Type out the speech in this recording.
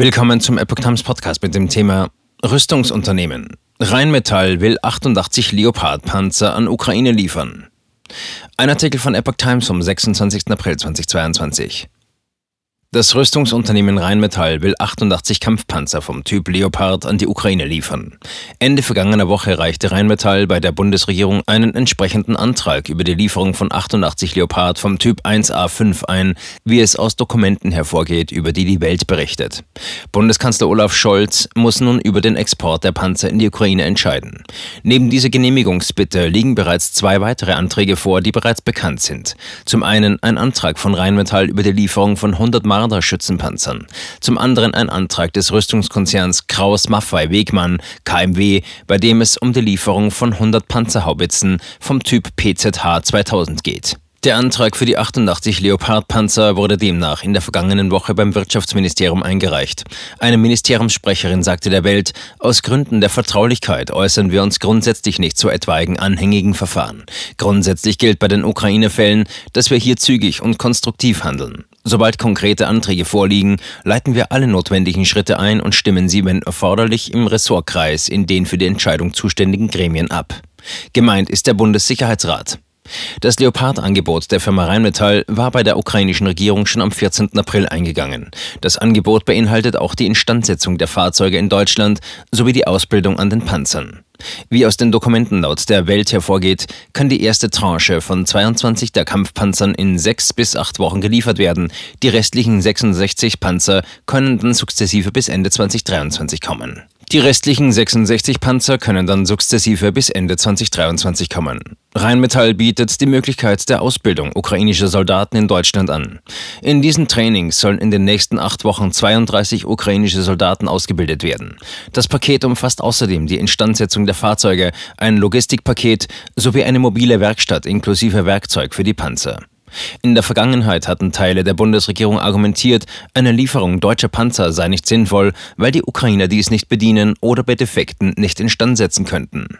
Willkommen zum Epoch Times Podcast mit dem Thema Rüstungsunternehmen. Rheinmetall will 88 Leopard-Panzer an Ukraine liefern. Ein Artikel von Epoch Times vom 26. April 2022. Das Rüstungsunternehmen Rheinmetall will 88 Kampfpanzer vom Typ Leopard an die Ukraine liefern. Ende vergangener Woche reichte Rheinmetall bei der Bundesregierung einen entsprechenden Antrag über die Lieferung von 88 Leopard vom Typ 1A5 ein, wie es aus Dokumenten hervorgeht, über die die Welt berichtet. Bundeskanzler Olaf Scholz muss nun über den Export der Panzer in die Ukraine entscheiden. Neben dieser Genehmigungsbitte liegen bereits zwei weitere Anträge vor, die bereits bekannt sind. Zum einen ein Antrag von Rheinmetall über die Lieferung von 100 Mark Marder-Schützenpanzern. Zum anderen ein Antrag des Rüstungskonzerns Kraus Maffei Wegmann KMW, bei dem es um die Lieferung von 100 Panzerhaubitzen vom Typ PZH 2000 geht. Der Antrag für die 88 Leopard-Panzer wurde demnach in der vergangenen Woche beim Wirtschaftsministerium eingereicht. Eine Ministeriumssprecherin sagte der Welt, aus Gründen der Vertraulichkeit äußern wir uns grundsätzlich nicht zu etwaigen anhängigen Verfahren. Grundsätzlich gilt bei den Ukraine-Fällen, dass wir hier zügig und konstruktiv handeln. Sobald konkrete Anträge vorliegen, leiten wir alle notwendigen Schritte ein und stimmen sie, wenn erforderlich, im Ressortkreis in den für die Entscheidung zuständigen Gremien ab. Gemeint ist der Bundessicherheitsrat. Das Leopard-Angebot der Firma Rheinmetall war bei der ukrainischen Regierung schon am 14. April eingegangen. Das Angebot beinhaltet auch die Instandsetzung der Fahrzeuge in Deutschland sowie die Ausbildung an den Panzern. Wie aus den Dokumenten laut der Welt hervorgeht, kann die erste Tranche von 22 der Kampfpanzern in sechs bis acht Wochen geliefert werden. Die restlichen 66 Panzer können dann sukzessive bis Ende 2023 kommen. Die restlichen 66 Panzer können dann sukzessive bis Ende 2023 kommen. Rheinmetall bietet die Möglichkeit der Ausbildung ukrainischer Soldaten in Deutschland an. In diesen Trainings sollen in den nächsten acht Wochen 32 ukrainische Soldaten ausgebildet werden. Das Paket umfasst außerdem die Instandsetzung der Fahrzeuge, ein Logistikpaket sowie eine mobile Werkstatt inklusive Werkzeug für die Panzer. In der Vergangenheit hatten Teile der Bundesregierung argumentiert, eine Lieferung deutscher Panzer sei nicht sinnvoll, weil die Ukrainer dies nicht bedienen oder bei Defekten nicht instand setzen könnten.